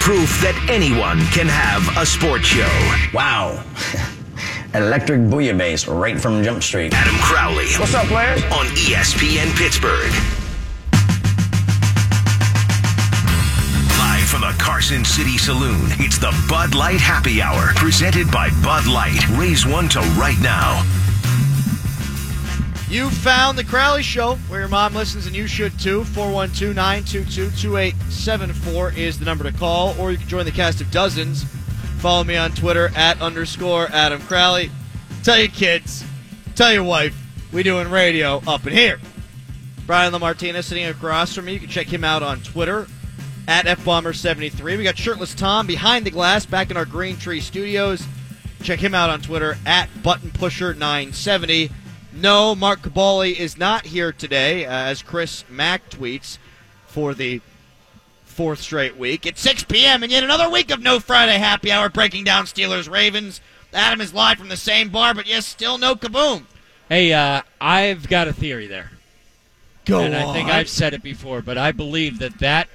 Proof that anyone can have a sports show. Wow. Electric bouillabaisse right from Jump Street. Adam Crowley What's up, players? on ESPN Pittsburgh. Live from the Carson City Saloon, it's the Bud Light Happy Hour, presented by Bud Light. Raise one to right now. You found the Crowley Show, where your mom listens, and you should too. 412 922 2874 is the number to call, or you can join the cast of dozens. Follow me on Twitter at underscore Adam Crowley. Tell your kids, tell your wife, we doing radio up in here. Brian Lamartina sitting across from me. You can check him out on Twitter at FBomber73. We got Shirtless Tom behind the glass back in our Green Tree studios. Check him out on Twitter at ButtonPusher970. No, Mark Kaboly is not here today, uh, as Chris Mack tweets for the fourth straight week. It's 6 p.m. and yet another week of no Friday happy hour breaking down Steelers Ravens. Adam is live from the same bar, but yes, still no kaboom. Hey, uh, I've got a theory there. Go and I think I've said it before, but I believe that that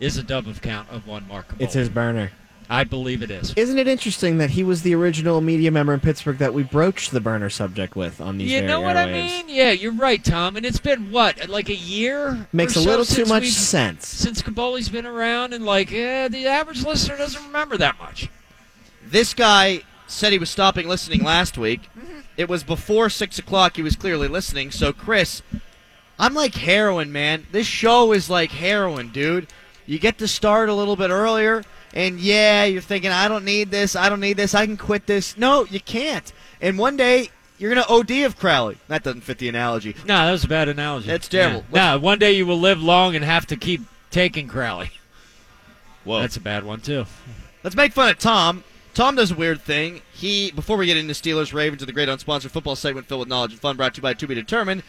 is a double of count of one Mark. It's his burner. I believe it is. Isn't it interesting that he was the original media member in Pittsburgh that we broached the burner subject with on these You very know what I mean? Yeah, you're right, Tom. And it's been what, like a year? Makes or a so little too much sense. Since Kaboly's been around, and like, eh, the average listener doesn't remember that much. This guy said he was stopping listening last week. It was before 6 o'clock. He was clearly listening. So, Chris, I'm like heroin, man. This show is like heroin, dude. You get to start a little bit earlier, and yeah, you're thinking, I don't need this. I don't need this. I can quit this. No, you can't. And one day, you're going to OD of Crowley. That doesn't fit the analogy. No, that was a bad analogy. That's terrible. Yeah. No, one day you will live long and have to keep taking Crowley. Whoa. That's a bad one, too. Let's make fun of Tom. Tom does a weird thing. He, before we get into Steelers Ravens or the great unsponsored football segment filled with knowledge and fun, brought to you by To Be Determined.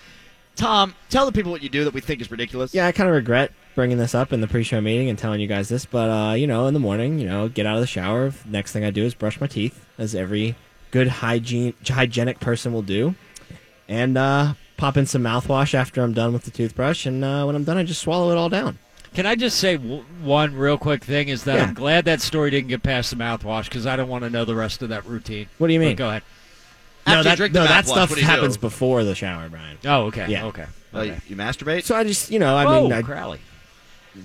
Tom, tell the people what you do that we think is ridiculous. Yeah, I kind of regret bringing this up in the pre-show meeting and telling you guys this, but uh, you know, in the morning, you know, get out of the shower. Next thing I do is brush my teeth, as every good hygiene hygienic person will do, and uh, pop in some mouthwash after I'm done with the toothbrush. And uh, when I'm done, I just swallow it all down. Can I just say w- one real quick thing is that Yeah. I'm glad that story didn't get past the mouthwash because I don't want to know the rest of that routine. What do you But mean? go ahead. After no, you that, drink the no, that stuff what do you happens do? before the shower, Brian. Oh, okay. Yeah. Okay. Uh, okay. you masturbate? So I just, you know, I Whoa, mean, I, Crowley.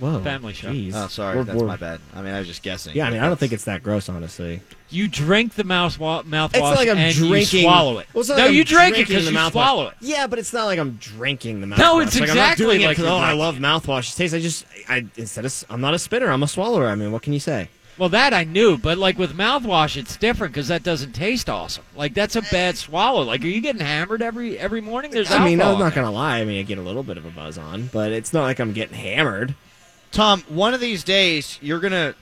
whoa, Family show. jeez. oh, sorry. We're- That's we're- my bad. I mean, I was just guessing. Yeah, I mean, I don't think it's that gross, honestly. You drink the mouth wa- mouthwash It's not like I'm and drinking. you swallow it. Well, no, like you drink it because the you mouthwash. swallow it. Yeah, but it's not like I'm drinking the mouthwash. No, it's like, exactly I'm not doing it like 'cause, you're oh, I love mouthwash taste. I just, I instead of, I'm not a spitter. I'm a swallower. I mean, what can you say? Well, that I knew, but like with mouthwash, it's different because that doesn't taste awesome. Like that's a bad swallow. Like, are you getting hammered every every morning? There's I mean, alcohol I'm not gonna lie. I mean, I get a little bit of a buzz on, but it's not like I'm getting hammered. Tom, one of these days, you're going to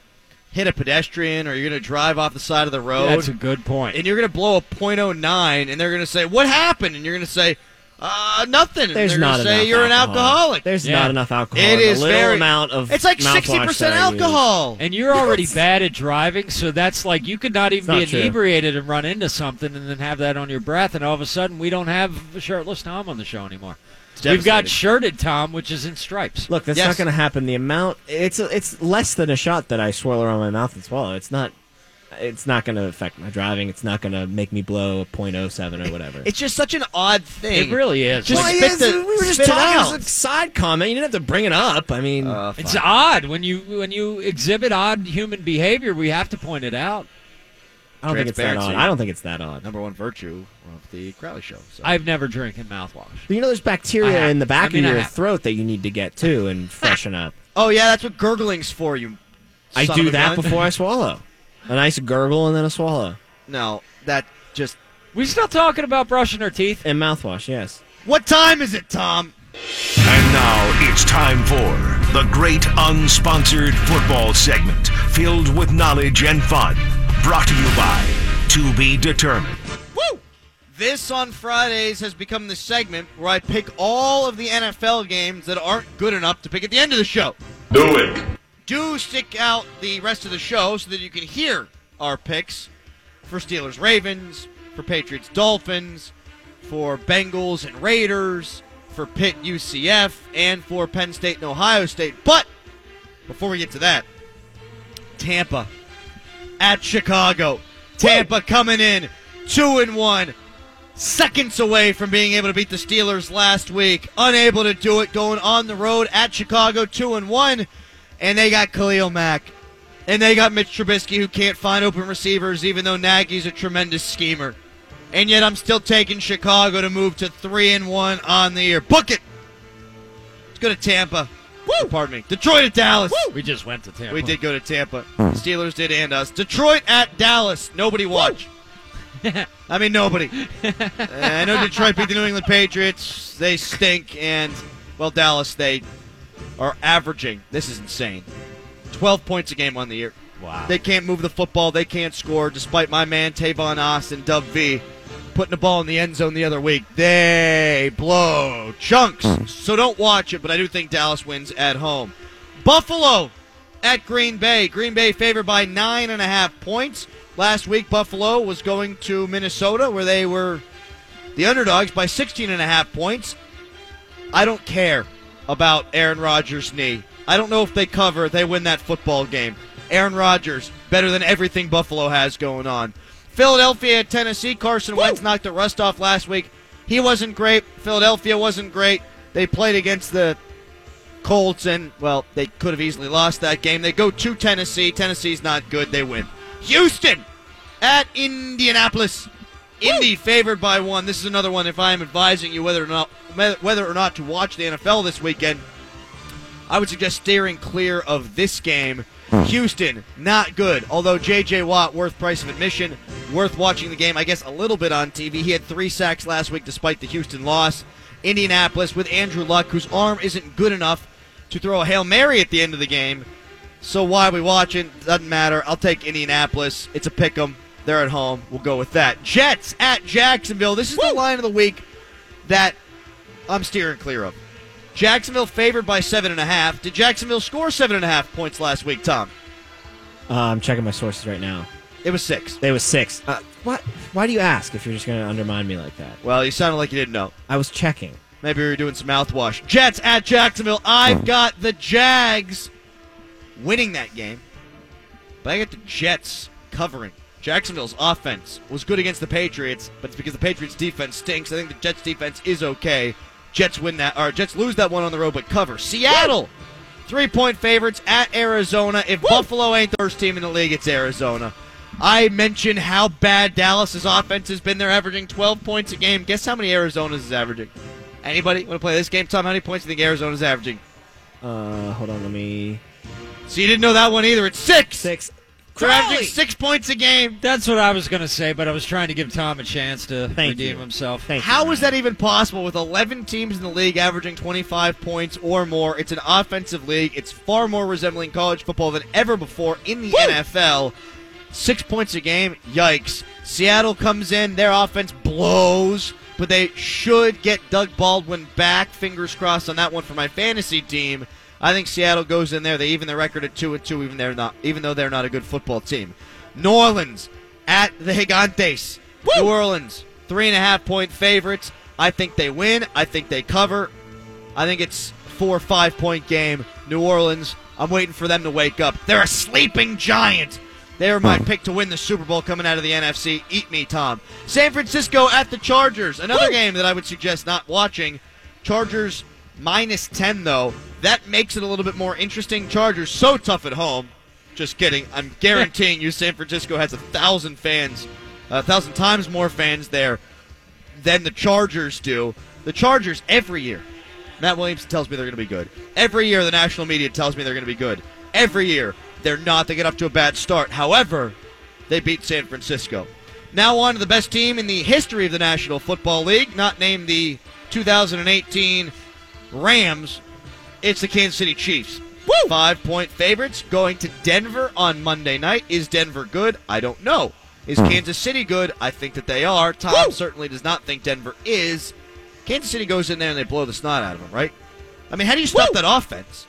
hit a pedestrian or you're going to drive off the side of the road. That's a good point. and you're going to blow a .09, and they're going to say, "What happened?" And you're going to say, "Uh, nothing." There's they're not gonna say you're an alcoholic. There's Yeah. not enough alcohol. It is in little very- amount of. it's like sixty percent that use. alcohol. And you're already bad at driving, so that's like you could not even not be true. inebriated and run into something and then have that on your breath, and all of a sudden we don't have shirtless Tom on the show anymore. We've got shirted Tom, which is in stripes. Look, that's Yes. not going to happen. The amount it's it's less than a shot that I swirl around my mouth and swallow. It's not. It's not going to affect my driving. It's not going to make me blow a .07 or whatever. It's just such an odd thing. It really is. Just Like, Well, spit yes, the- we were just spit it talking out. as a side comment. You didn't have to bring it up. I mean, Uh, it's fine. odd when you when you exhibit odd human behavior. We have to point it out. I don't think it's that transparency. odd. I don't think it's that odd. number one virtue of the Crowley Show. So. I've never drinking mouthwash. But you know, there's I bacteria have- in the back I mean, of your have. throat that you need to get to and freshen up. oh yeah, that's what gurgling's for. You. I son do of a that gun. before I swallow. A nice gurgle and then a swallow. No, that just. We still talking about brushing our teeth? And mouthwash, yes. What time is it, Tom? And now it's time for the great unsponsored football segment filled with knowledge and fun. Brought to you by To Be Determined. Woo! This on Fridays has become the segment where I pick all of the NFL games that aren't good enough to pick at the end of the show. Do it. Do stick out the rest of the show so that you can hear our picks for Steelers Ravens, for Patriots Dolphins, for Bengals and Raiders, for Pitt UCF, and for Penn State and Ohio State. But before we get to that, Tampa at Chicago. Tampa coming in two and one, seconds away from being able to beat the Steelers last week. Unable to do it, going on the road at Chicago, two and one, and they got Khalil Mack. And they got Mitch Trubisky, who can't find open receivers, even though Nagy's a tremendous schemer. And yet, I'm still taking Chicago to move to three and one on the year. Book it. Let's go to Tampa. Woo! Pardon me. Detroit at Dallas. We just went to Tampa. We did go to Tampa. Steelers did and us. Detroit at Dallas. Nobody watch. I mean, nobody. Uh, I know Detroit beat the New England Patriots. They stink. And, well, Dallas, they are averaging. This is insane. 12 points a game on the year. Wow. They can't move the football. They can't score, despite my man Tavon Austin, Dub V, putting the ball in the end zone the other week. They blow chunks. Hmm. So don't watch it, but I do think Dallas wins at home. Buffalo at Green Bay. Green Bay favored by nine and a half points. Last week, Buffalo was going to Minnesota, where they were the underdogs by 16 and a half points. I don't care about Aaron Rodgers' knee. I don't know if they cover, they win that football game. Aaron Rodgers, better than everything Buffalo has going on. Philadelphia at Tennessee. Carson Wentz knocked the rust off last week. He wasn't great. Philadelphia wasn't great. They played against the Colts, and, well, they could have easily lost that game. They go to Tennessee. Tennessee's not good. They win. Houston at Indianapolis. Indy favored by one. This is another one. If I am advising you whether or not whether or not to watch the NFL this weekend, I would suggest steering clear of this game. Hmm. Houston, not good. Although J.J. Watt, worth price of admission, worth watching the game, I guess, a little bit on TV. He had three sacks last week despite the Houston loss. Indianapolis with Andrew Luck, whose arm isn't good enough to throw a Hail Mary at the end of the game. So why are we watching? Doesn't matter. I'll take Indianapolis. It's a pick 'em. They're at home. We'll go with that. Jets at Jacksonville. This is the line of the week that I'm steering clear of. Jacksonville favored by seven and a half. Did Jacksonville score seven and a half points last week, Tom? Uh, I'm checking my sources right now. It was six. They was six. Uh, what? Why do you ask if you're just going to undermine me like that? Well, you sounded like you didn't know. I was checking. Maybe we were doing some mouthwash. Jets at Jacksonville. I've got the Jags winning that game, but I got the Jets covering. Jacksonville's offense was good against the Patriots, but it's because the Patriots' defense stinks. I think the Jets' defense is okay. Jets win that, or Jets lose that one on the road, but cover. Seattle, three point favorites at Arizona. If Buffalo ain't the first team in the league, it's Arizona. I mentioned how bad Dallas's offense has been. They're averaging 12 points a game. Guess how many Arizona's is averaging? Anybody want to play this game, Tom? How many points do you think Arizona's averaging? Uh, hold on, let me. So you didn't know that one either. It's six. Six. They're averaging six points a game. That's what I was going to say, but I was trying to give Tom a chance to Thank redeem you. himself. Thank. How Ryan. is that even possible with 11 teams in the league averaging 25 points or more? It's an offensive league. It's far more resembling college football than ever before in the NFL. Six points a game, yikes. Seattle comes in, their offense blows, but they should get Doug Baldwin back. Fingers crossed on that one for my fantasy team. I think Seattle goes in there. They even the record at two and two, even they're not, even though they're not a good football team. New Orleans at the Gigantes. New Orleans three and a half point favorites. I think they win. I think they cover. I think it's four or five point game. New Orleans. I'm waiting for them to wake up. They're a sleeping giant. They're my pick to win the Super Bowl coming out of the NFC. Eat me, Tom. San Francisco at the Chargers. Another game that I would suggest not watching. Chargers minus 10, though. That makes it a little bit more interesting. Chargers so tough at home. Just kidding. I'm guaranteeing you San Francisco has a thousand fans, a thousand times more fans there than the Chargers do. The Chargers every year. Matt Williamson tells me they're going to be good. Every year, the national media tells me they're going to be good. Every year, they're not. They get up to a bad start. However, they beat San Francisco. Now on to the best team in the history of the National Football League, not named the 2018 Rams. It's the Kansas City Chiefs. Five point favorites going to Denver on Monday night. Is Denver good? I don't know. Is Kansas City good? I think that they are. Tom certainly does not think Denver is. Kansas City goes in there and they blow the snot out of them, right? I mean, how do you stop that offense?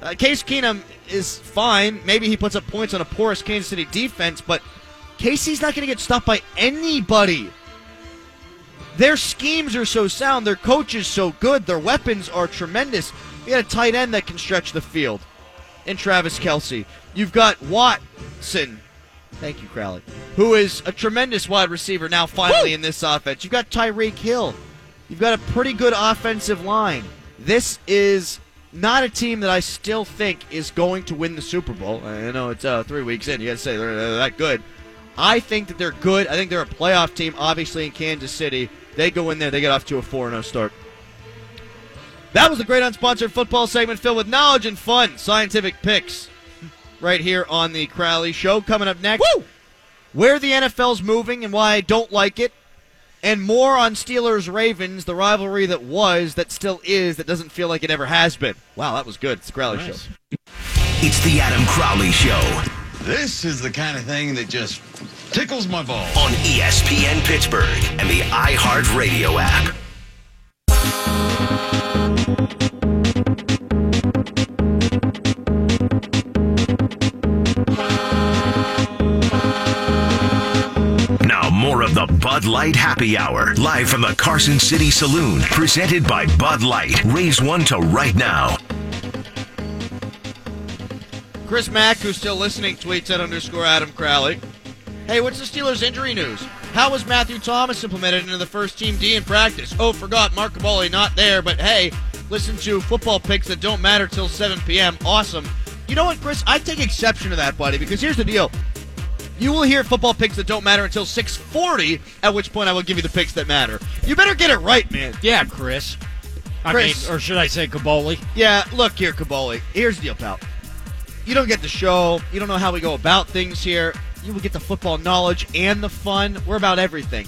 Uh, Case Keenum is fine. Maybe he puts up points on a porous Kansas City defense, but Casey's not going to get stopped by anybody. Their schemes are so sound. Their coach is so good. Their weapons are tremendous. You got a tight end that can stretch the field. and Travis Kelce. You've got Watson. Thank you, Crowley. Who is a tremendous wide receiver now, finally, in this offense. You've got Tyreek Hill. You've got a pretty good offensive line. This is not a team that I still think is going to win the Super Bowl. I know it's uh, three weeks in. You got to say they're, they're that good. I think that they're good. I think they're a playoff team, obviously, in Kansas City. They go in there, they get off to a 4 0 start. That was a great unsponsored football segment filled with knowledge and fun, scientific picks, right here on the Crowley Show. Coming up next, Woo! where the NFL's moving and why I don't like it, and more on Steelers Ravens, the rivalry that was, that still is, that doesn't feel like it ever has been. Wow, that was good. It's the Crowley Nice. Show. It's the Adam Crowley Show This is the kind of thing that just tickles my balls. on ESPN Pittsburgh and the iHeartRadio app. Of the Bud Light Happy Hour, live from the Carson City Saloon, presented by Bud Light. Raise one to right now. Chris Mack, who's still listening, tweets at underscore Adam Crowley. Hey, what's the Steelers' injury news? How was Matthew Thomas implemented into the first team D in practice? Oh, forgot Mark Kaboly not there, but hey, listen to football picks that don't matter till 7 p.m. Awesome. You know what, Chris? I take exception to that, buddy, because here's the deal. You will hear football picks that don't matter until 6:40, at which point I will give you the picks that matter. You better get it right, man. Yeah, Chris. I Chris. mean, or should I say Kaboly? Yeah, look here, Kaboly. Here's the deal, pal. You don't get the show. You don't know how we go about things here. You will get the football knowledge and the fun. We're about everything.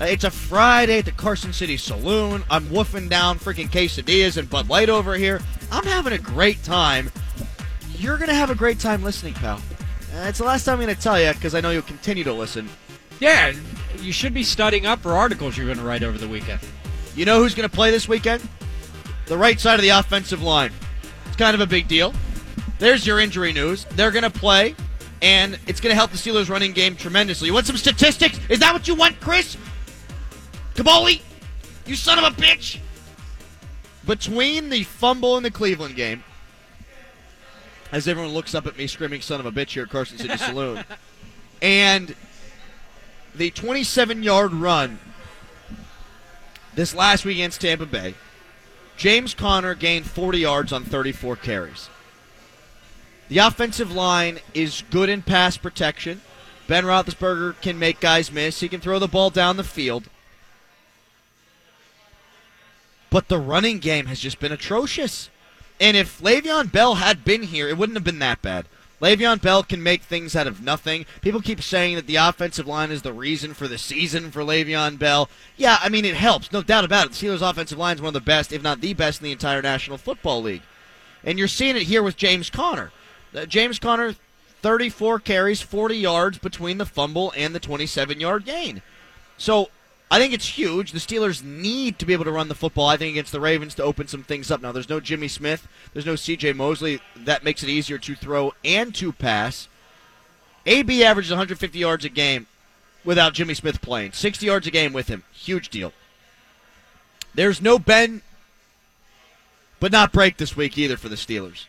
Uh, it's a Friday at the Carson City Saloon. I'm woofing down freaking quesadillas and Bud Light over here. I'm having a great time. You're going to have a great time listening, pal. Uh, it's the last time I'm going to tell you because I know you'll continue to listen. Yeah, you should be studying up for articles you're going to write over the weekend. You know who's going to play this weekend? The right side of the offensive line. It's kind of a big deal. There's your injury news. They're going to play, and it's going to help the Steelers' running game tremendously. You want some statistics? Is that what you want, Chris? Kaboly? You son of a bitch! Between the fumble in the Cleveland game, as everyone looks up at me screaming son of a bitch here at Carson City Saloon, and the 27 yard run this last week against Tampa Bay, James Conner gained 40 yards on 34 carries. The offensive line is good in pass protection. Ben Roethlisberger can make guys miss. He can throw the ball down the field. But the running game has just been atrocious. And if Le'Veon Bell had been here, it wouldn't have been that bad. Le'Veon Bell can make things out of nothing. People keep saying that the offensive line is the reason for the season for Le'Veon Bell. Yeah, I mean, it helps. No doubt about it. The Steelers' offensive line is one of the best, if not the best, in the entire National Football League. And you're seeing it here with James Conner. Uh, James Conner, 34 carries, 40 yards between the fumble and the 27 yard gain. So I think it's huge. The Steelers need to be able to run the football, I think, against the Ravens to open some things up. Now, there's no Jimmy Smith, there's no CJ Mosley. That makes it easier to throw and to pass. AB averages 150 yards a game without Jimmy Smith playing, 60 yards a game with him. Huge deal. There's no Ben, but not break this week either for the Steelers.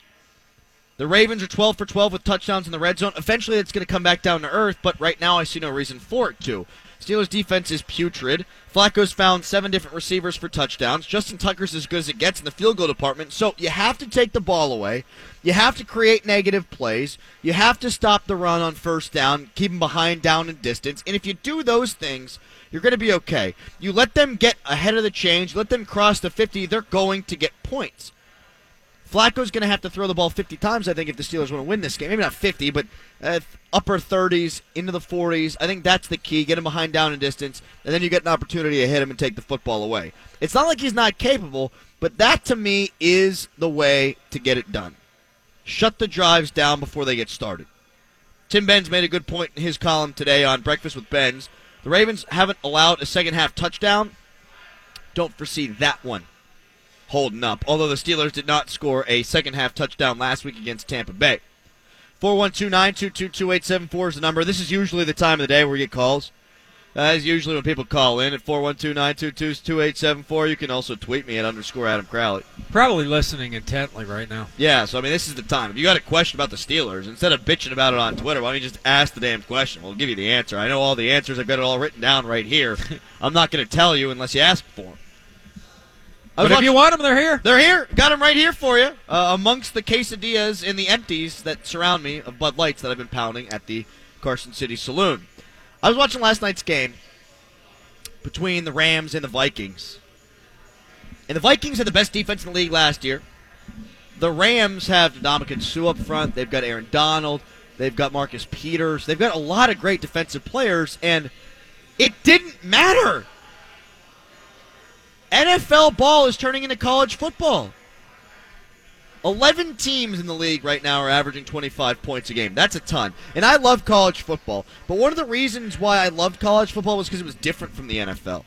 The Ravens are 12 for 12 with touchdowns in the red zone. Eventually, it's going to come back down to earth, but right now, I see no reason for it to. Steelers defense is putrid. Flacco's found seven different receivers for touchdowns. Justin Tucker's as good as it gets in the field goal department. So you have to take the ball away. You have to create negative plays. You have to stop the run on first down, keep them behind down and distance. And if you do those things, you're going to be okay. You let them get ahead of the change, let them cross the 50, they're going to get points. Flacco's going to have to throw the ball 50 times, I think, if the Steelers want to win this game. Maybe not 50, but uh, upper 30s, into the 40s. I think that's the key. Get him behind down and distance, and then you get an opportunity to hit him and take the football away. It's not like he's not capable, but that to me is the way to get it done. Shut the drives down before they get started. Tim Benz made a good point in his column today on Breakfast with Benz. The Ravens haven't allowed a second half touchdown. Don't foresee that one holding up. Although the Steelers did not score a second half touchdown last week against Tampa Bay. 412 922 2874 is the number. This is usually the time of the day where we get calls. That is usually when people call in at 412-922-2874, you can also tweet me at underscore Adam Crowley. Probably listening intently right now. Yeah, so I mean, this is the time. If you got a question about the Steelers, instead of bitching about it on Twitter, why don't you just ask the damn question? We'll give you the answer. I know all the answers. I've got it all written down right here. I'm not going to tell you unless you ask for them. But if you want them, they're here. They're here. Got them right here for you. Uh, amongst the quesadillas and the empties that surround me of Bud Lights that I've been pounding at the Carson City Saloon. I was watching last night's game between the Rams and the Vikings. And the Vikings had the best defense in the league last year. The Rams have Ndamukong Suh up front. They've got Aaron Donald. They've got Marcus Peters. They've got a lot of great defensive players, and it didn't matter. NFL ball is turning into college football. 11 teams in the league right now are averaging 25 points a game. That's a ton. And I love college football. But one of the reasons why I loved college football was because it was different from the NFL.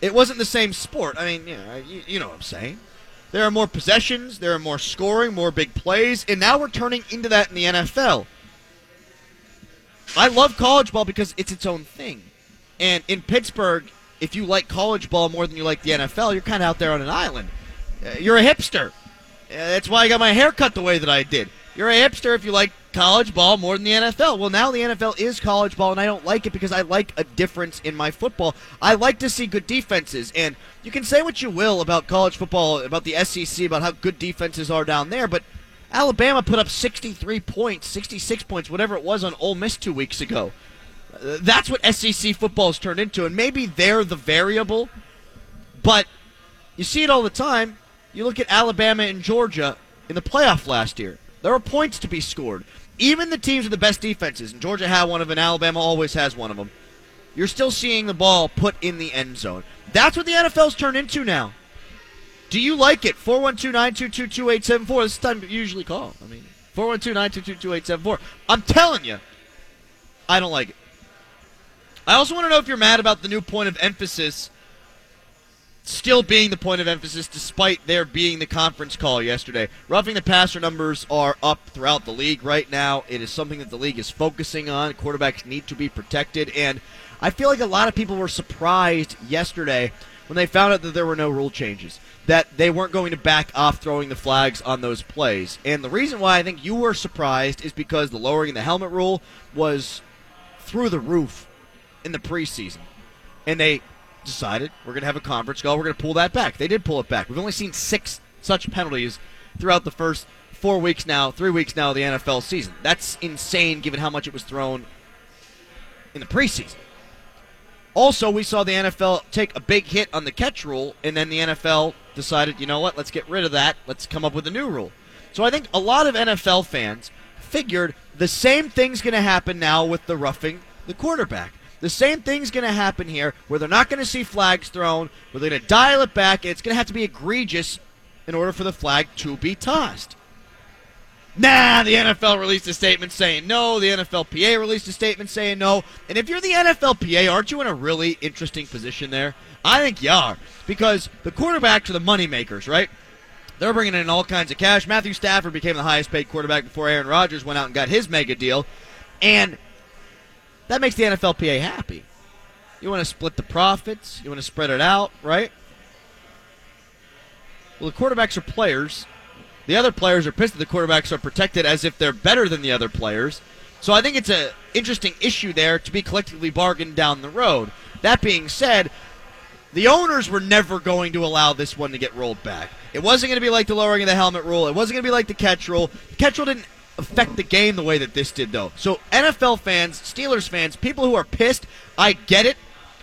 It wasn't the same sport. I mean, you know, you, know what I'm saying. There are more possessions, there are more scoring, more big plays, and now we're turning into that in the NFL. I love college ball because it's its own thing. And in Pittsburgh, if you like college ball more than you like the NFL, you're kind of out there on an island. Uh, you're a hipster. Uh, that's why I got my hair cut the way that I did. You're a hipster if you like college ball more than the NFL. Well, now the NFL is college ball, and I don't like it because I like a difference in my football. I like to see good defenses, and you can say what you will about college football, about the SEC, about how good defenses are down there, but Alabama put up 63 points, 66 points, whatever it was on Ole Miss two weeks ago. That's what SEC football has turned into, and maybe they're the variable, but you see it all the time. You look at Alabama and Georgia in the playoff last year. There are points to be scored. Even the teams with the best defenses, and Georgia had one of them, Alabama always has one of them. You're still seeing the ball put in the end zone. That's what the NFL's turned into now. Do you like it? 412-922-2874. This is the time you usually call. I mean, 412-922-2874. I'm telling you, I don't like it. I also want to know if you're mad about the new point of emphasis still being the point of emphasis despite there being the conference call yesterday. Roughing the passer numbers are up throughout the league right now. It is something that the league is focusing on. Quarterbacks need to be protected and I feel like a lot of people were surprised yesterday when they found out that there were no rule changes, that they weren't going to back off throwing the flags on those plays. And the reason why I think you were surprised is because the lowering the helmet rule was through the roof in the preseason. And they decided we're going to have a conference call. We're going to pull that back. They did pull it back. We've only seen six such penalties throughout the first four weeks now, three weeks now of the NFL season. That's insane given how much it was thrown in the preseason. Also, we saw the NFL take a big hit on the catch rule, and then the NFL decided, you know what, let's get rid of that. Let's come up with a new rule. So I think a lot of NFL fans figured the same thing's going to happen now with the roughing the quarterback. The same thing's going to happen here, where they're not going to see flags thrown, where they're going to dial it back, and it's going to have to be egregious in order for the flag to be tossed. Nah, the NFL released a statement saying no. The NFLPA released a statement saying no. And if you're the NFLPA, aren't you in a really interesting position there? I think you are. Because the quarterbacks are the moneymakers, right? They're bringing in all kinds of cash. Matthew Stafford became the highest paid quarterback before Aaron Rodgers went out and got his mega deal. And that makes the NFLPA happy. You want to split the profits, you want to spread it out, right? Well, the quarterbacks are players. The other players are pissed that the quarterbacks are protected as if they're better than the other players. So I think it's an interesting issue there to be collectively bargained down the road. That being said, the owners were never going to allow this one to get rolled back. It wasn't going to be like the lowering of the helmet rule. It wasn't going to be like the catch rule. The catch rule didn't affect the game the way that this did, though. So NFL fans, Steelers fans, people who are pissed, I get it.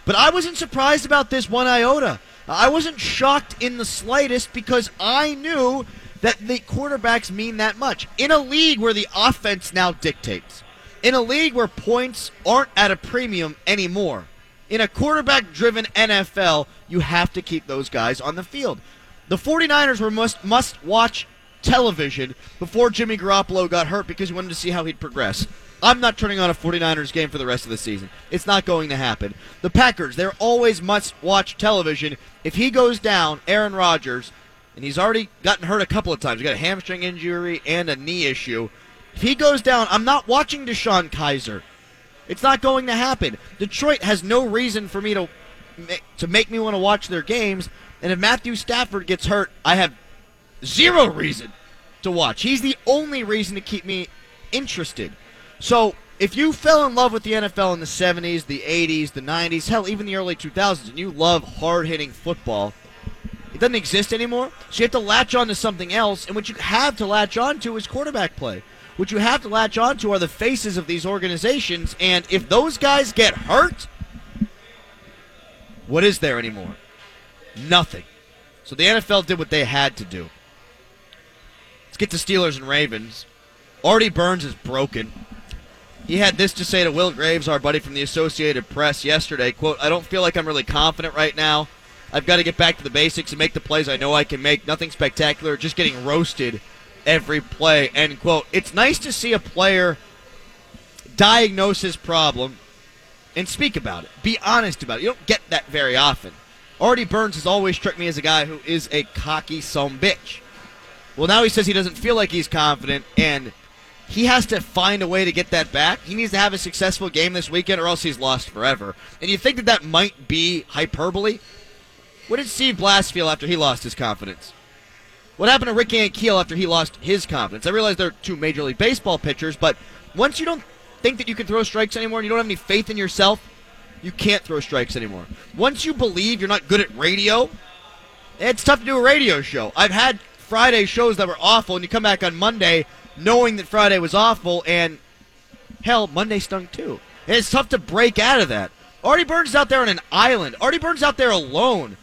But I wasn't surprised about this one iota. I wasn't shocked in the slightest because I knew that the quarterbacks mean that much. In a league where the offense now dictates, in a league where points aren't at a premium anymore, in a quarterback driven NFL, you have to keep those guys on the field. The 49ers were must must watch television before Jimmy Garoppolo got hurt because he wanted to see how he'd progress. I'm not turning on a 49ers game for the rest of the season. It's not going to happen. The Packers, they're always must watch television. If he goes down, Aaron Rodgers, and he's already gotten hurt a couple of times. He got a hamstring injury and a knee issue. If he goes down, I'm not watching DeShone Kizer. It's not going to happen. Detroit has no reason for me to to make me want to watch their games. And if Matthew Stafford gets hurt, I have zero reason to watch. He's the only reason to keep me interested. So if you fell in love with the NFL in the 70s, the 80s, the 90s, hell, even the early 2000s, and you love hard hitting football, it doesn't exist anymore. So you have to latch on to something else, and what you have to latch on to is quarterback play. What you have to latch on to are the faces of these organizations, and if those guys get hurt, what is there anymore? Nothing. So the NFL did what they had to do. Let's get to Steelers and Ravens. Artie Burns is broken. He had this to say to Will Graves, our buddy from the Associated Press, yesterday. "Quote: I don't feel like I'm really confident right now. I've got to get back to the basics and make the plays I know I can make. Nothing spectacular, just getting roasted every play." End quote. It's nice to see a player diagnose his problem and speak about it. Be honest about it. You don't get that very often. Artie Burns has always struck me as a guy who is a cocky some bitch. Well, now he says he doesn't feel like he's confident, and he has to find a way to get that back. He needs to have a successful game this weekend, or else he's lost forever. And you think that that might be hyperbole? What did Steve Blass feel after he lost his confidence? What happened to Rick Ankiel after he lost his confidence? I realize they're two Major League Baseball pitchers, but once you don't think that you can throw strikes anymore and you don't have any faith in yourself, you can't throw strikes anymore. Once you believe you're not good at radio, it's tough to do a radio show. I've had Friday shows that were awful, and you come back on Monday knowing that Friday was awful, and hell, Monday stunk too. And it's tough to break out of that. Artie Burns is out there on an island. Artie Burns out there alone.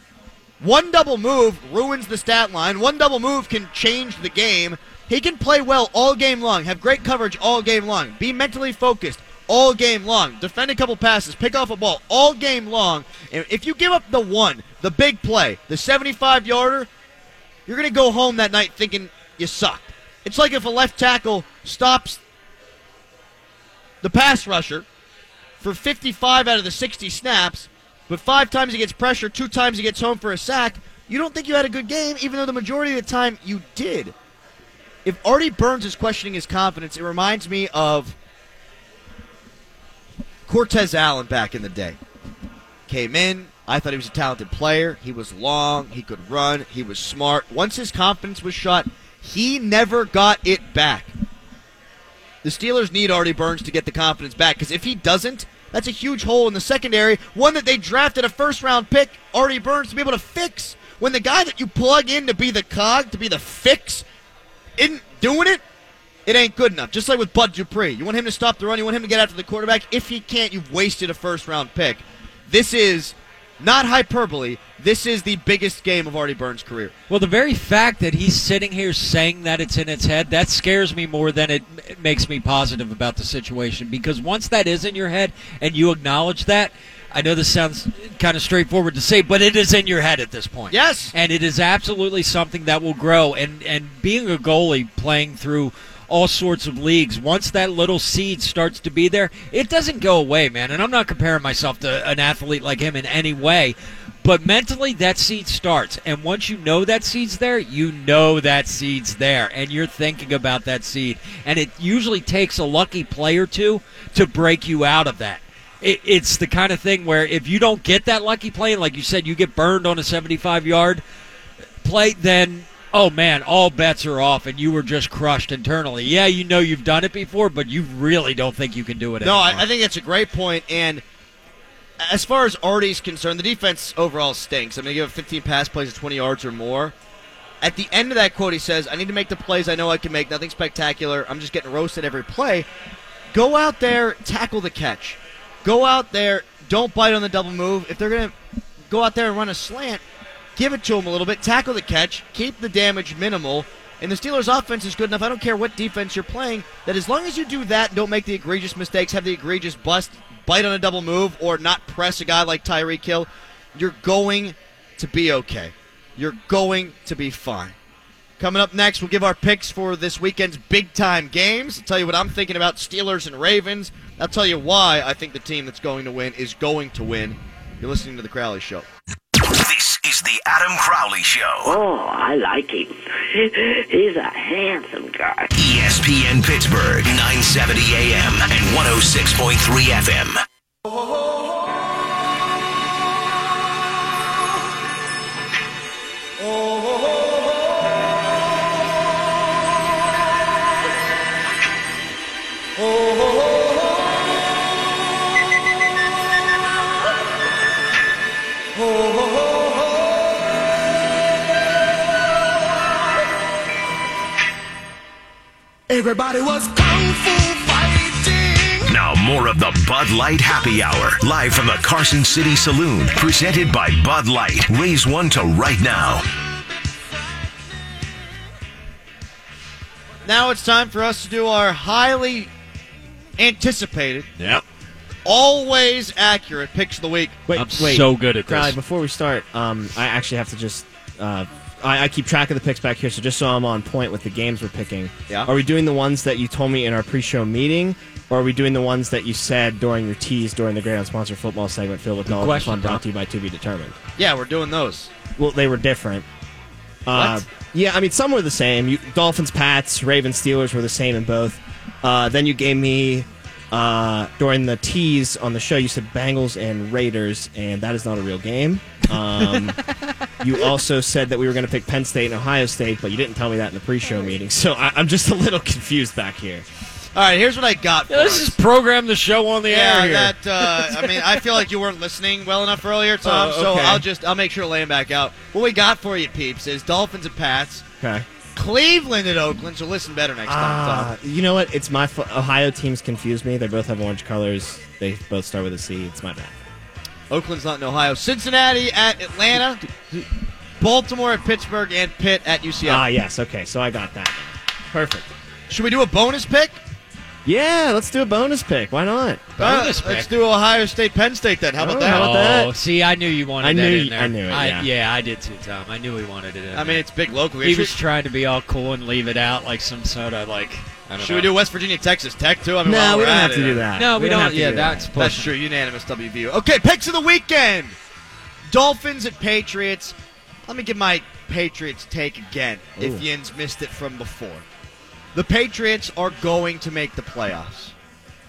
One double move ruins the stat line. One double move can change the game. He can play well all game long, have great coverage all game long, be mentally focused all game long, defend a couple passes, pick off a ball all game long. And if you give up the one, the big play, the 75 yarder, you're going to go home that night thinking you suck. It's like if a left tackle stops the pass rusher for 55 out of the 60 snaps, but five times he gets pressure, two times he gets home for a sack. You don't think you had a good game, even though the majority of the time you did. If Artie Burns is questioning his confidence, it reminds me of Cortez Allen back in the day. Came in, I thought he was a talented player. He was long, he could run, he was smart. Once his confidence was shot, he never got it back. The Steelers need Artie Burns to get the confidence back because if he doesn't, that's a huge hole in the secondary. One that they drafted a first round pick, Artie Burns, to be able to fix. When the guy that you plug in to be the cog, to be the fix, isn't doing it, it ain't good enough. Just like with Bud Dupree. You want him to stop the run, you want him to get after the quarterback. If he can't, you've wasted a first round pick. This is not hyperbole. This is the biggest game of Artie Burns' career. Well, the very fact that he's sitting here saying that it's in its head, that scares me more than it it makes me positive about the situation. Because once that is in your head and you acknowledge that, I know this sounds kind of straightforward to say, but it is in your head at this point. Yes. And it is absolutely something that will grow. And, and being a goalie playing through all sorts of leagues, once that little seed starts to be there, it doesn't go away, man. And I'm not comparing myself to an athlete like him in any way. But mentally, that seed starts. And once you know that seed's there, you know that seed's there. And you're thinking about that seed. And it usually takes a lucky play or two to break you out of that. It, it's the kind of thing where if you don't get that lucky play, and like you said, you get burned on a 75 yard play, then oh man, all bets are off, and you were just crushed internally. Yeah, you know you've done it before, but you really don't think you can do it. No, anymore. I, I think that's a great point. And as far as Artie's concerned, the defense overall stinks. I'm going to give 15 pass plays of 20 yards or more. At the end of that quote, he says, I need to make the plays I know I can make. Nothing spectacular. I'm just getting roasted every play. Go out there, tackle the catch. Go out there, don't bite on the double move. If they're going to go out there and run a slant, give it to him a little bit, tackle the catch, keep the damage minimal. And the Steelers' offense is good enough. I don't care what defense you're playing. That as long as you do that, don't make the egregious mistakes, have the egregious bust, bite on a double move, or not press a guy like Tyreek Hill, you're going to be okay. You're going to be fine. Coming up next, we'll give our picks for this weekend's big time games. I'll tell you what I'm thinking about Steelers and Ravens. I'll tell you why I think the team that's going to win is going to win. You're listening to The Crowley Show. This is the The Adam Crowley Show. Oh, I like him. He's a handsome guy. ESPN Pittsburgh, 970 AM and 106.3 FM. Everybody was kung fu fighting. Now, more of the Bud Light Happy Hour, live from the Carson City Saloon, presented by Bud Light. Raise one to right now. Now it's time for us to do our highly anticipated, Yep. always accurate picks of the week. Wait, I'm wait. so good at Crowley, this. before we start, um, I actually have to just. Uh, I, I keep track of the picks back here, so just so I'm on point with the games we're picking. Yeah. Are we doing the ones that you told me in our pre-show meeting, or are we doing the ones that you said during your tease during the Great Unsponsored Football segment filled with knowledge and question, fun brought to you by To Be Determined? Yeah, we're doing those. Well, they were different. Uh, yeah, I mean, some were the same. You, Dolphins, Pats, Ravens, Steelers were the same in both. Uh, then you gave me uh, during the tease on the show. You said Bengals and Raiders, and that is not a real game. Um, you also said that we were going to pick Penn State and Ohio State, but you didn't tell me that in the pre-show meeting. So I, I'm just a little confused back here. All right, here's what I got. For Let's us. just program the show on the yeah, air here. that. Uh, I mean, I feel like you weren't listening well enough earlier, Tom. Oh, So. I'll just I'll make sure to lay 'em back out. What we got for you, peeps, is Dolphins and Pats, Okay. Cleveland at Oakland. So listen better next time, Uh, Tom. you know what? It's my fa- Ohio teams confuse me. They both have orange colors. They both start with a C. It's my bad. Oakland's not in Ohio. Cincinnati at Atlanta, Baltimore at Pittsburgh, and Pitt at UCLA. Ah, yes. Okay, so I got that. Perfect. Should we do a bonus pick? Yeah, let's do a bonus pick. Why not? Bonus Uh, Let's pick. do Ohio State, Penn State then. How about Oh, that? how about oh, that? see, I knew you wanted I that knew in y- there. I knew it, yeah. I did too, Tom. I knew he wanted it in I mean, it's big local. he was trying to be all cool and leave it out like some sort of like. I don't Should know. we do West Virginia, Texas Tech too? I mean, No, we we're don't at have it, to do uh, that. No, we don't. have to yeah, do that's that. That's pushing. true. Unanimous WVU. Okay, picks of the weekend. Dolphins at Patriots. Let me give my Patriots take again. Ooh. If Yins missed it from before, the Patriots are going to make the playoffs.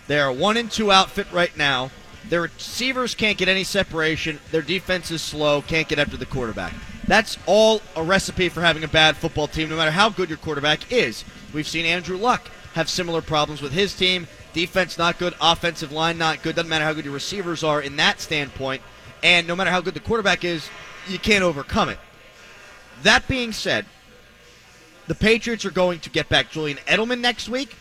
They are one and two outfit right now. Their receivers can't get any separation. Their defense is slow. Can't get after the quarterback. That's all a recipe for having a bad football team, no matter how good your quarterback is. We've seen Andrew Luck have similar problems with his team. Defense not good, offensive line not good. Doesn't matter how good your receivers are in that standpoint. And no matter how good the quarterback is, you can't overcome it. That being said, the Patriots are going to get back Julian Edelman next week.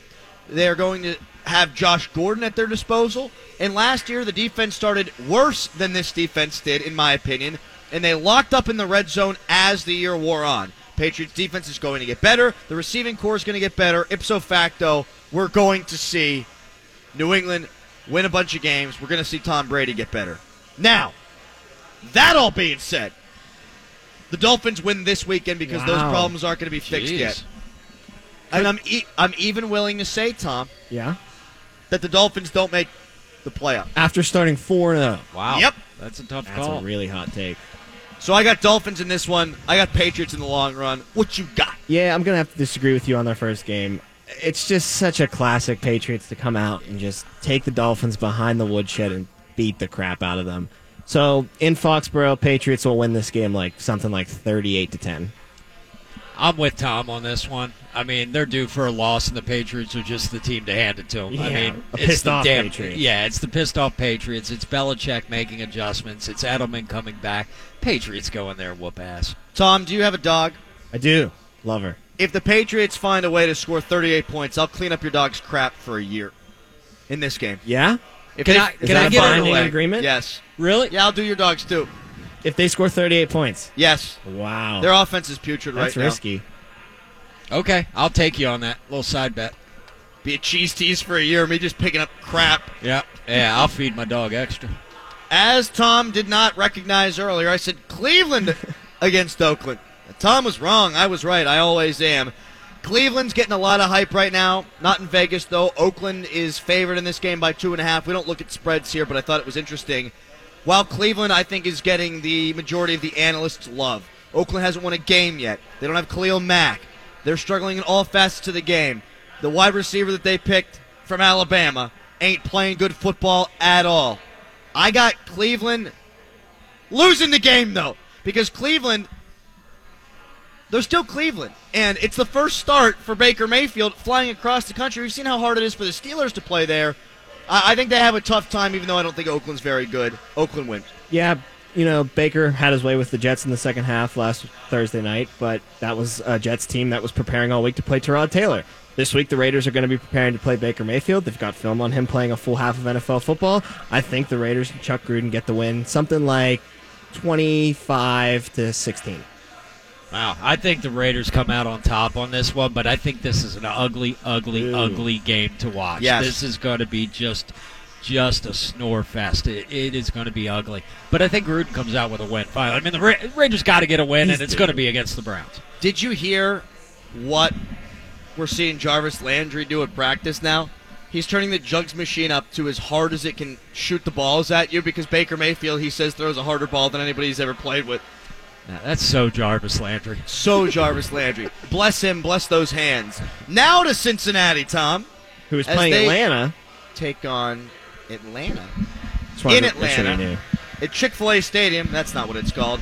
They're going to have Josh Gordon at their disposal. And last year, the defense started worse than this defense did, in my opinion, and they locked up in the red zone as the year wore on. Patriots defense is going to get better. The receiving core is going to get better. Ipso facto, we're going to see New England win a bunch of games. We're going to see Tom Brady get better. Now, that all being said, the Dolphins win this weekend because those problems aren't going to be fixed Jeez. yet. And I'm e- I'm even willing to say, Tom, Yeah. that the Dolphins don't make the playoff. After starting four and zero. Wow. Yep. That's a tough That's call. a really hot take. So I got Dolphins in this one. I got Patriots in the long run. What you got? Yeah, I'm gonna have to disagree with you on their first game. It's just such a classic Patriots to come out and just take the Dolphins behind the woodshed and beat the crap out of them. So in Foxborough, Patriots will win this game like something like 38 to 10. I'm with Tom on this one. I mean, they're due for a loss, and the Patriots are just the team to hand it to them. I mean, a it's pissed the off damn, Patriots. Yeah, it's the pissed off Patriots. It's Belichick making adjustments. It's Edelman coming back. Patriots go in there and whoop ass. Tom, do you have a dog? I do love her. If the Patriots find a way to score 38 points, I'll clean up your dog's crap for a year in this game. Yeah. If Can they- I- can they I get a an binding agreement? Yes. Really? Yeah, I'll do your dogs too. If they score 38 points, Yes. wow, Their offense is putrid that's right now. risky. Okay, I'll take you on that little side bet. Be a cheese tease for a year, me just picking up crap. Yeah, yeah, I'll feed my dog extra. As Tom did not recognize earlier, I said Cleveland against Oakland. Tom was wrong. I was right. I always am. Cleveland's getting a lot of hype right now. Not in Vegas, though. Oakland is favored in this game by two and a half. We don't look at spreads here, but I thought it was interesting. While Cleveland, I think, is getting the majority of the analysts' love. Oakland hasn't won a game yet. They don't have Khalil Mack. They're struggling in all facets of the game. The wide receiver that they picked from Alabama ain't playing good football at all. I got Cleveland losing the game, though, because Cleveland, they're still Cleveland. And it's the first start for Baker Mayfield flying across the country. We've seen how hard it is for the Steelers to play there. I, I think they have a tough time, even though I don't think Oakland's very good. Oakland wins. Yeah, you know, Baker had his way with the Jets in the second half last Thursday night, but that was a Jets team that was preparing all week to play Tyrod Taylor. This week, the Raiders are going to be preparing to play Baker Mayfield. They've got film on him playing a full half of NFL football. I think the Raiders and Chuck Gruden get the win, something like 25 to 16. Wow, I think the Raiders come out on top on this one, but I think this is an ugly, ugly, Ew. ugly game to watch. Yes. This is going to be just just a snore fest. It, it is going to be ugly. But I think Gruden comes out with a win. Finally. I mean, the Ra- Raiders got to get a win, He's and it's going to be against the Browns. Did you hear what we're seeing Jarvis Landry do at practice now? He's turning the jugs machine up to as hard as it can shoot the balls at you because Baker Mayfield, he says, throws a harder ball than anybody he's ever played with. Now, that's so Jarvis Landry. So Jarvis Landry. Bless him, bless those hands. Now to Cincinnati, Tom. Who is playing Atlanta. Take on Atlanta. In to make sure you Atlanta. knew. At Chick fil A Stadium, that's not what it's called.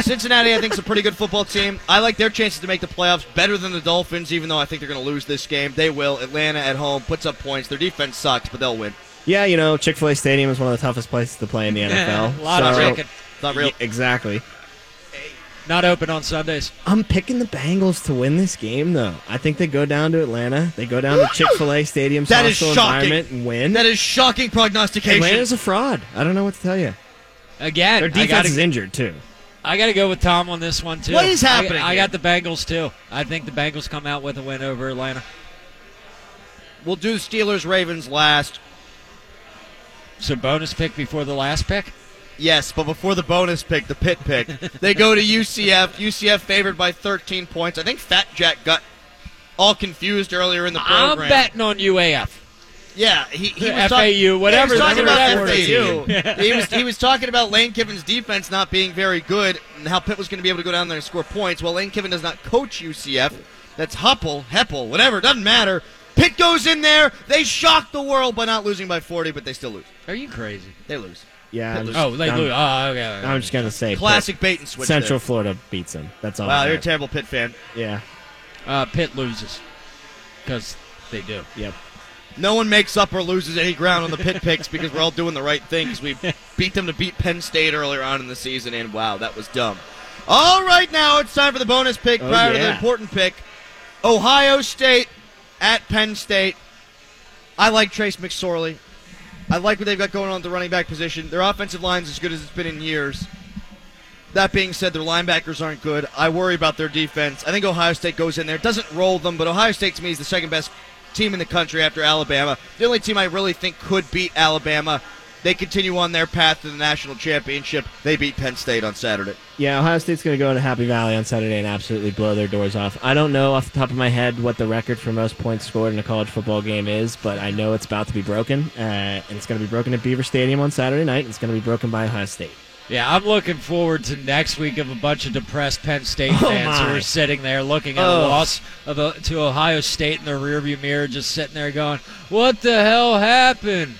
Cincinnati, I think, is a pretty good football team. I like their chances to make the playoffs better than the Dolphins, even though I think they're going to lose this game. They will. Atlanta at home puts up points. Their defense sucks, but they'll win. Yeah, you know, Chick fil A Stadium is one of the toughest places to play in the NFL. a lot of so- chicken. Not real. Exactly. Not open on Sundays. I'm picking the Bengals to win this game, though. I think they go down to Atlanta. They go down to Chick Fil A Stadium's That is shocking. environment and win. That is shocking prognostication. Atlanta's a fraud. I don't know what to tell you. Again, Their I defense gotta, is injured too. I got to go with Tom on this one too. What is I- happening I, here? got the Bengals too. I think the Bengals come out with a win over Atlanta. We'll do Steelers Ravens last. So bonus pick before the last pick. Yes, but before the bonus pick, the pit pick, they go to UCF. UCF favored by 13 points. I think Fat Jack got all confused earlier in the program. I'm betting on UAF. Yeah, he, he was FAU, talk- whatever- He was talking about FAU. he was he was talking about Lane Kiffin's defense not being very good and how Pitt was going to be able to go down there and score points. Well, Lane Kiffin does not coach UCF. That's Huppel, Heppel, whatever. Doesn't matter. Pitt goes in there. They shock the world by not losing by 40, but they still lose. Are you crazy? They lose. Yeah. I'm just, Oh, they I'm, lose. Oh, okay. okay. I'm just gonna say Classic bait and switch. Central there. Florida beats them. That's all. Wow, you're a terrible Pitt fan. yeah. Uh, Pitt loses because they do. Yep. No one makes up or loses any ground on the pit picks because we're all doing the right thing because we beat them to beat Penn State earlier on in the season, and wow, that was dumb. All right, now it's time for the bonus pick Oh, prior to the important pick. Ohio State at Penn State. I like Trace McSorley. I like what they've got going on at the running back position. Their offensive line's as good as it's been in years. That being said, their linebackers aren't good. I worry about their defense. I think Ohio State goes in there, doesn't roll them, but Ohio State to me is the second best team in the country after Alabama. The only team I really think could beat Alabama. They continue on their path to the national championship. They beat Penn State on Saturday. Yeah, Ohio State's going to go into Happy Valley on Saturday and absolutely blow their doors off. I don't know off the top of my head what the record for most points scored in a college football game is, but I know it's about to be broken, uh, and it's going to be broken at Beaver Stadium on Saturday night. And it's going to be broken by Ohio State. Yeah, I'm looking forward to next week of a bunch of depressed Penn State Oh, fans who are sitting there looking at Oh. a loss of a, to Ohio State in the rearview mirror, just sitting there going, "What the hell happened?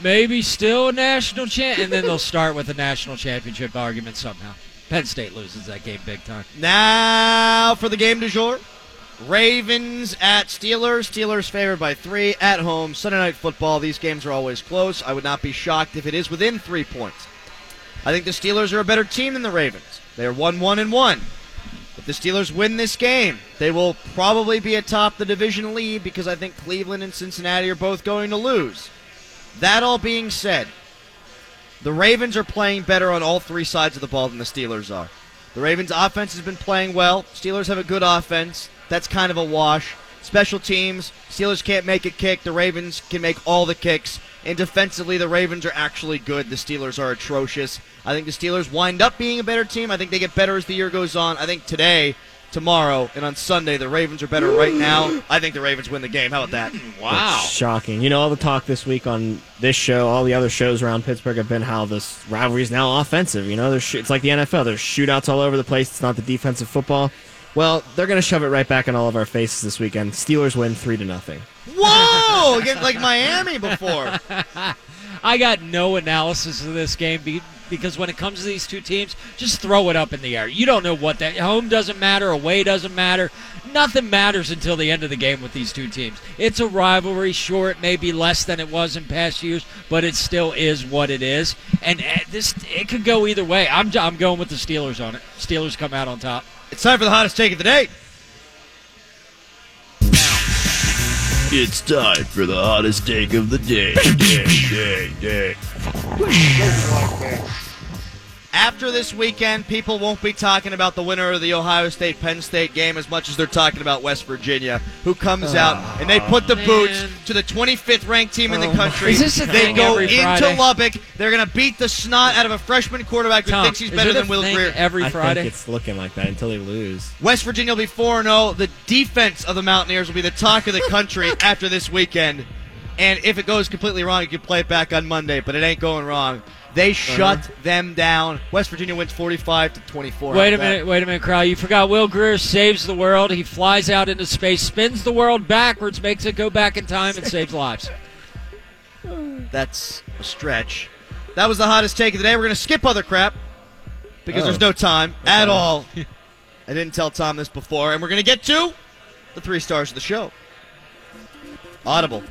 Maybe still a national champ." And then they'll start with a national championship argument somehow. Penn State loses that game big time. Now for the game du jour. Ravens at Steelers. Steelers favored by three at home. Sunday night football. These games are always close. I would not be shocked if it is within three points. I think the Steelers are a better team than the Ravens. They are one one and one. If the Steelers win this game, they will probably be atop the division lead because I think Cleveland and Cincinnati are both going to lose. That all being said, the Ravens are playing better on all three sides of the ball than the Steelers are. The Ravens' offense has been playing well. Steelers have a good offense. That's kind of a wash. Special teams, Steelers can't make a kick. The Ravens can make all the kicks. And defensively, the Ravens are actually good. The Steelers are atrocious. I think the Steelers wind up being a better team. I think they get better as the year goes on. I think today, tomorrow, and on Sunday the Ravens are better right now. I think the Ravens win the game. How about that? Wow. Shocking. You know, all the talk this week on this show, all the other shows around Pittsburgh have been how this rivalry is now offensive. You know, there's sh- it's like the NFL. There's shootouts all over the place. It's not the defensive football. Well, they're going to shove it right back in all of our faces this weekend. Steelers win three to nothing. Whoa! Against like Miami before. I got no analysis of this game be- because when it comes to these two teams, just throw it up in the air. You don't know what that home doesn't matter, away doesn't matter. Nothing matters until the end of the game with these two teams. It's a rivalry. Sure, it may be less than it was in past years, but it still is what it is. And uh, this it could go either way. I'm I'm going with the Steelers on it. Steelers come out on top. It's time for the hottest take of the day. It's time for the hottest take of the day. day, day, day. After this weekend, people won't be talking about the winner of the Ohio State Penn State game as much as they're talking about West Virginia, who comes out ah. and they put the man. boots to the 25th ranked team in the oh country. Is this a they thing go every into Friday? Lubbock. They're going to beat the snot out of a freshman quarterback who Tom, thinks he's better than Will thing Grier. every I Friday. think it's looking like that until they lose. West Virginia will be 4 0. The defense of the Mountaineers will be the talk of the country after this weekend. And if it goes completely wrong, you can play it back on Monday, but it ain't going wrong. They uh-huh. shut them down. West Virginia wins 45 to 24. Wait a about that? minute, wait a minute, Crowd. You forgot Will Grier saves the world. He flies out into space, spins the world backwards, makes it go back in time, and saves lives. That's a stretch. That was the hottest take of the day. We're going to skip other crap because Oh. there's no time at all. I didn't tell Tom this before, and we're going to get to the three stars of the show. Audible.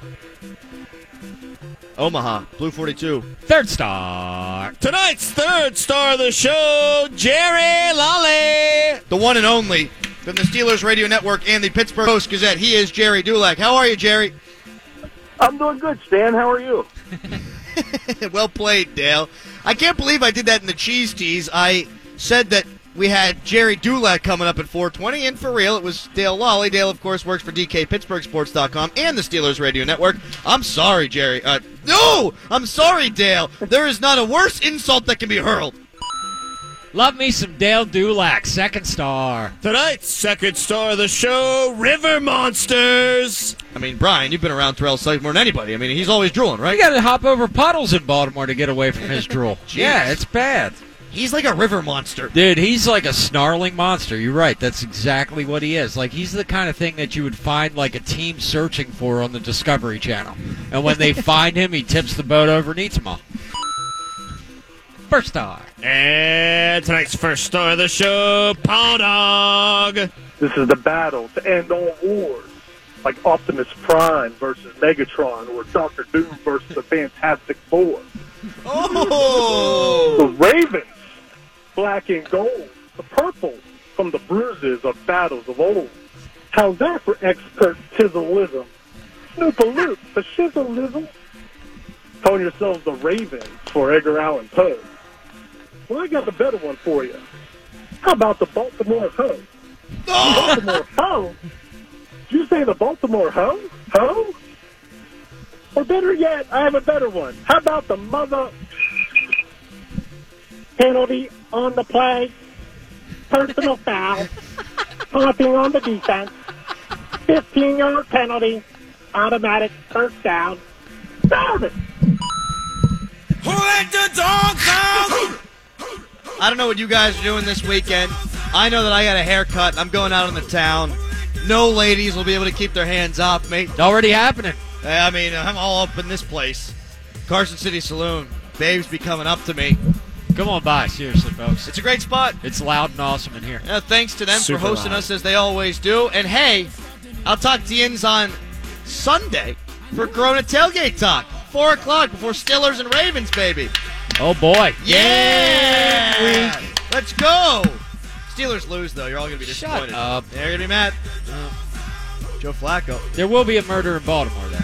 Omaha, Blue 42. Third star. Tonight's third star of the show, Jerry Lally. The one and only from the Steelers Radio Network and the Pittsburgh Post Gazette. He is Jerry Dulac. How are you, Jerry? I'm doing good, Stan. How are you? well played, Dale. I can't believe I did that in the cheese tease. I said that we had Jerry Dulac coming up at 420, and for real, it was Dale Lolley. Dale, of course, works for DKPittsburghSports.com and the Steelers Radio Network. I'm sorry, Jerry. Uh, no! I'm sorry, Dale. There is not a worse insult that can be hurled. Love me some Dale Dulac. Second star. Tonight's second star of the show, River Monsters. I mean, Brian, you've been around Terrell Suggs more than anybody. I mean, he's always drooling, right? You got to hop over puddles in Baltimore to get away from his drool. yeah, it's bad. He's like a river monster. Dude, he's like a snarling monster. You're right. That's exactly what he is. Like he's the kind of thing that you would find like a team searching for on the Discovery Channel. And when they find him, he tips the boat over and eats them all. First star. And tonight's first star of the show, Paw Dog. This is the battle to end all wars, like Optimus Prime versus Megatron, or Doctor Doom versus the Fantastic Four. Oh! The Ravens, black and gold, the purple from the bruises of battles of old. How's that for expert tizzleism? Snoopaloop for shizzleism. Calling yourselves the Ravens for Edgar Allan Poe. Well, I got a better one for you. How about the Baltimore Ho? Baltimore Ho? Did you say the Baltimore Ho? Ho? Or better yet, I have a better one. How about the mother penalty on the play? Personal foul. Taunting on the defense. 15 yard penalty. Automatic first down. Serve it. Who let the dogs out? I don't know what you guys are doing this weekend. I know that I got a haircut. I'm going out in the town. No ladies will be able to keep their hands off me. It's already happening. I mean, I'm all up in this place. Carson City Saloon. Babes be coming up to me. Come on by, seriously, folks. It's a great spot. It's loud and awesome in here. Uh, thanks to them Super for hosting loud. us as they always do. And hey, I'll talk to Yins on Sunday for Corona Tailgate Talk. 4 o'clock before Steelers and Ravens, baby. Oh boy. Yeah! Let's go! Steelers lose, though. You're all going to be disappointed. Shut disappointed. up. They're going to be mad. Joe Flacco. There will be a murder in Baltimore then.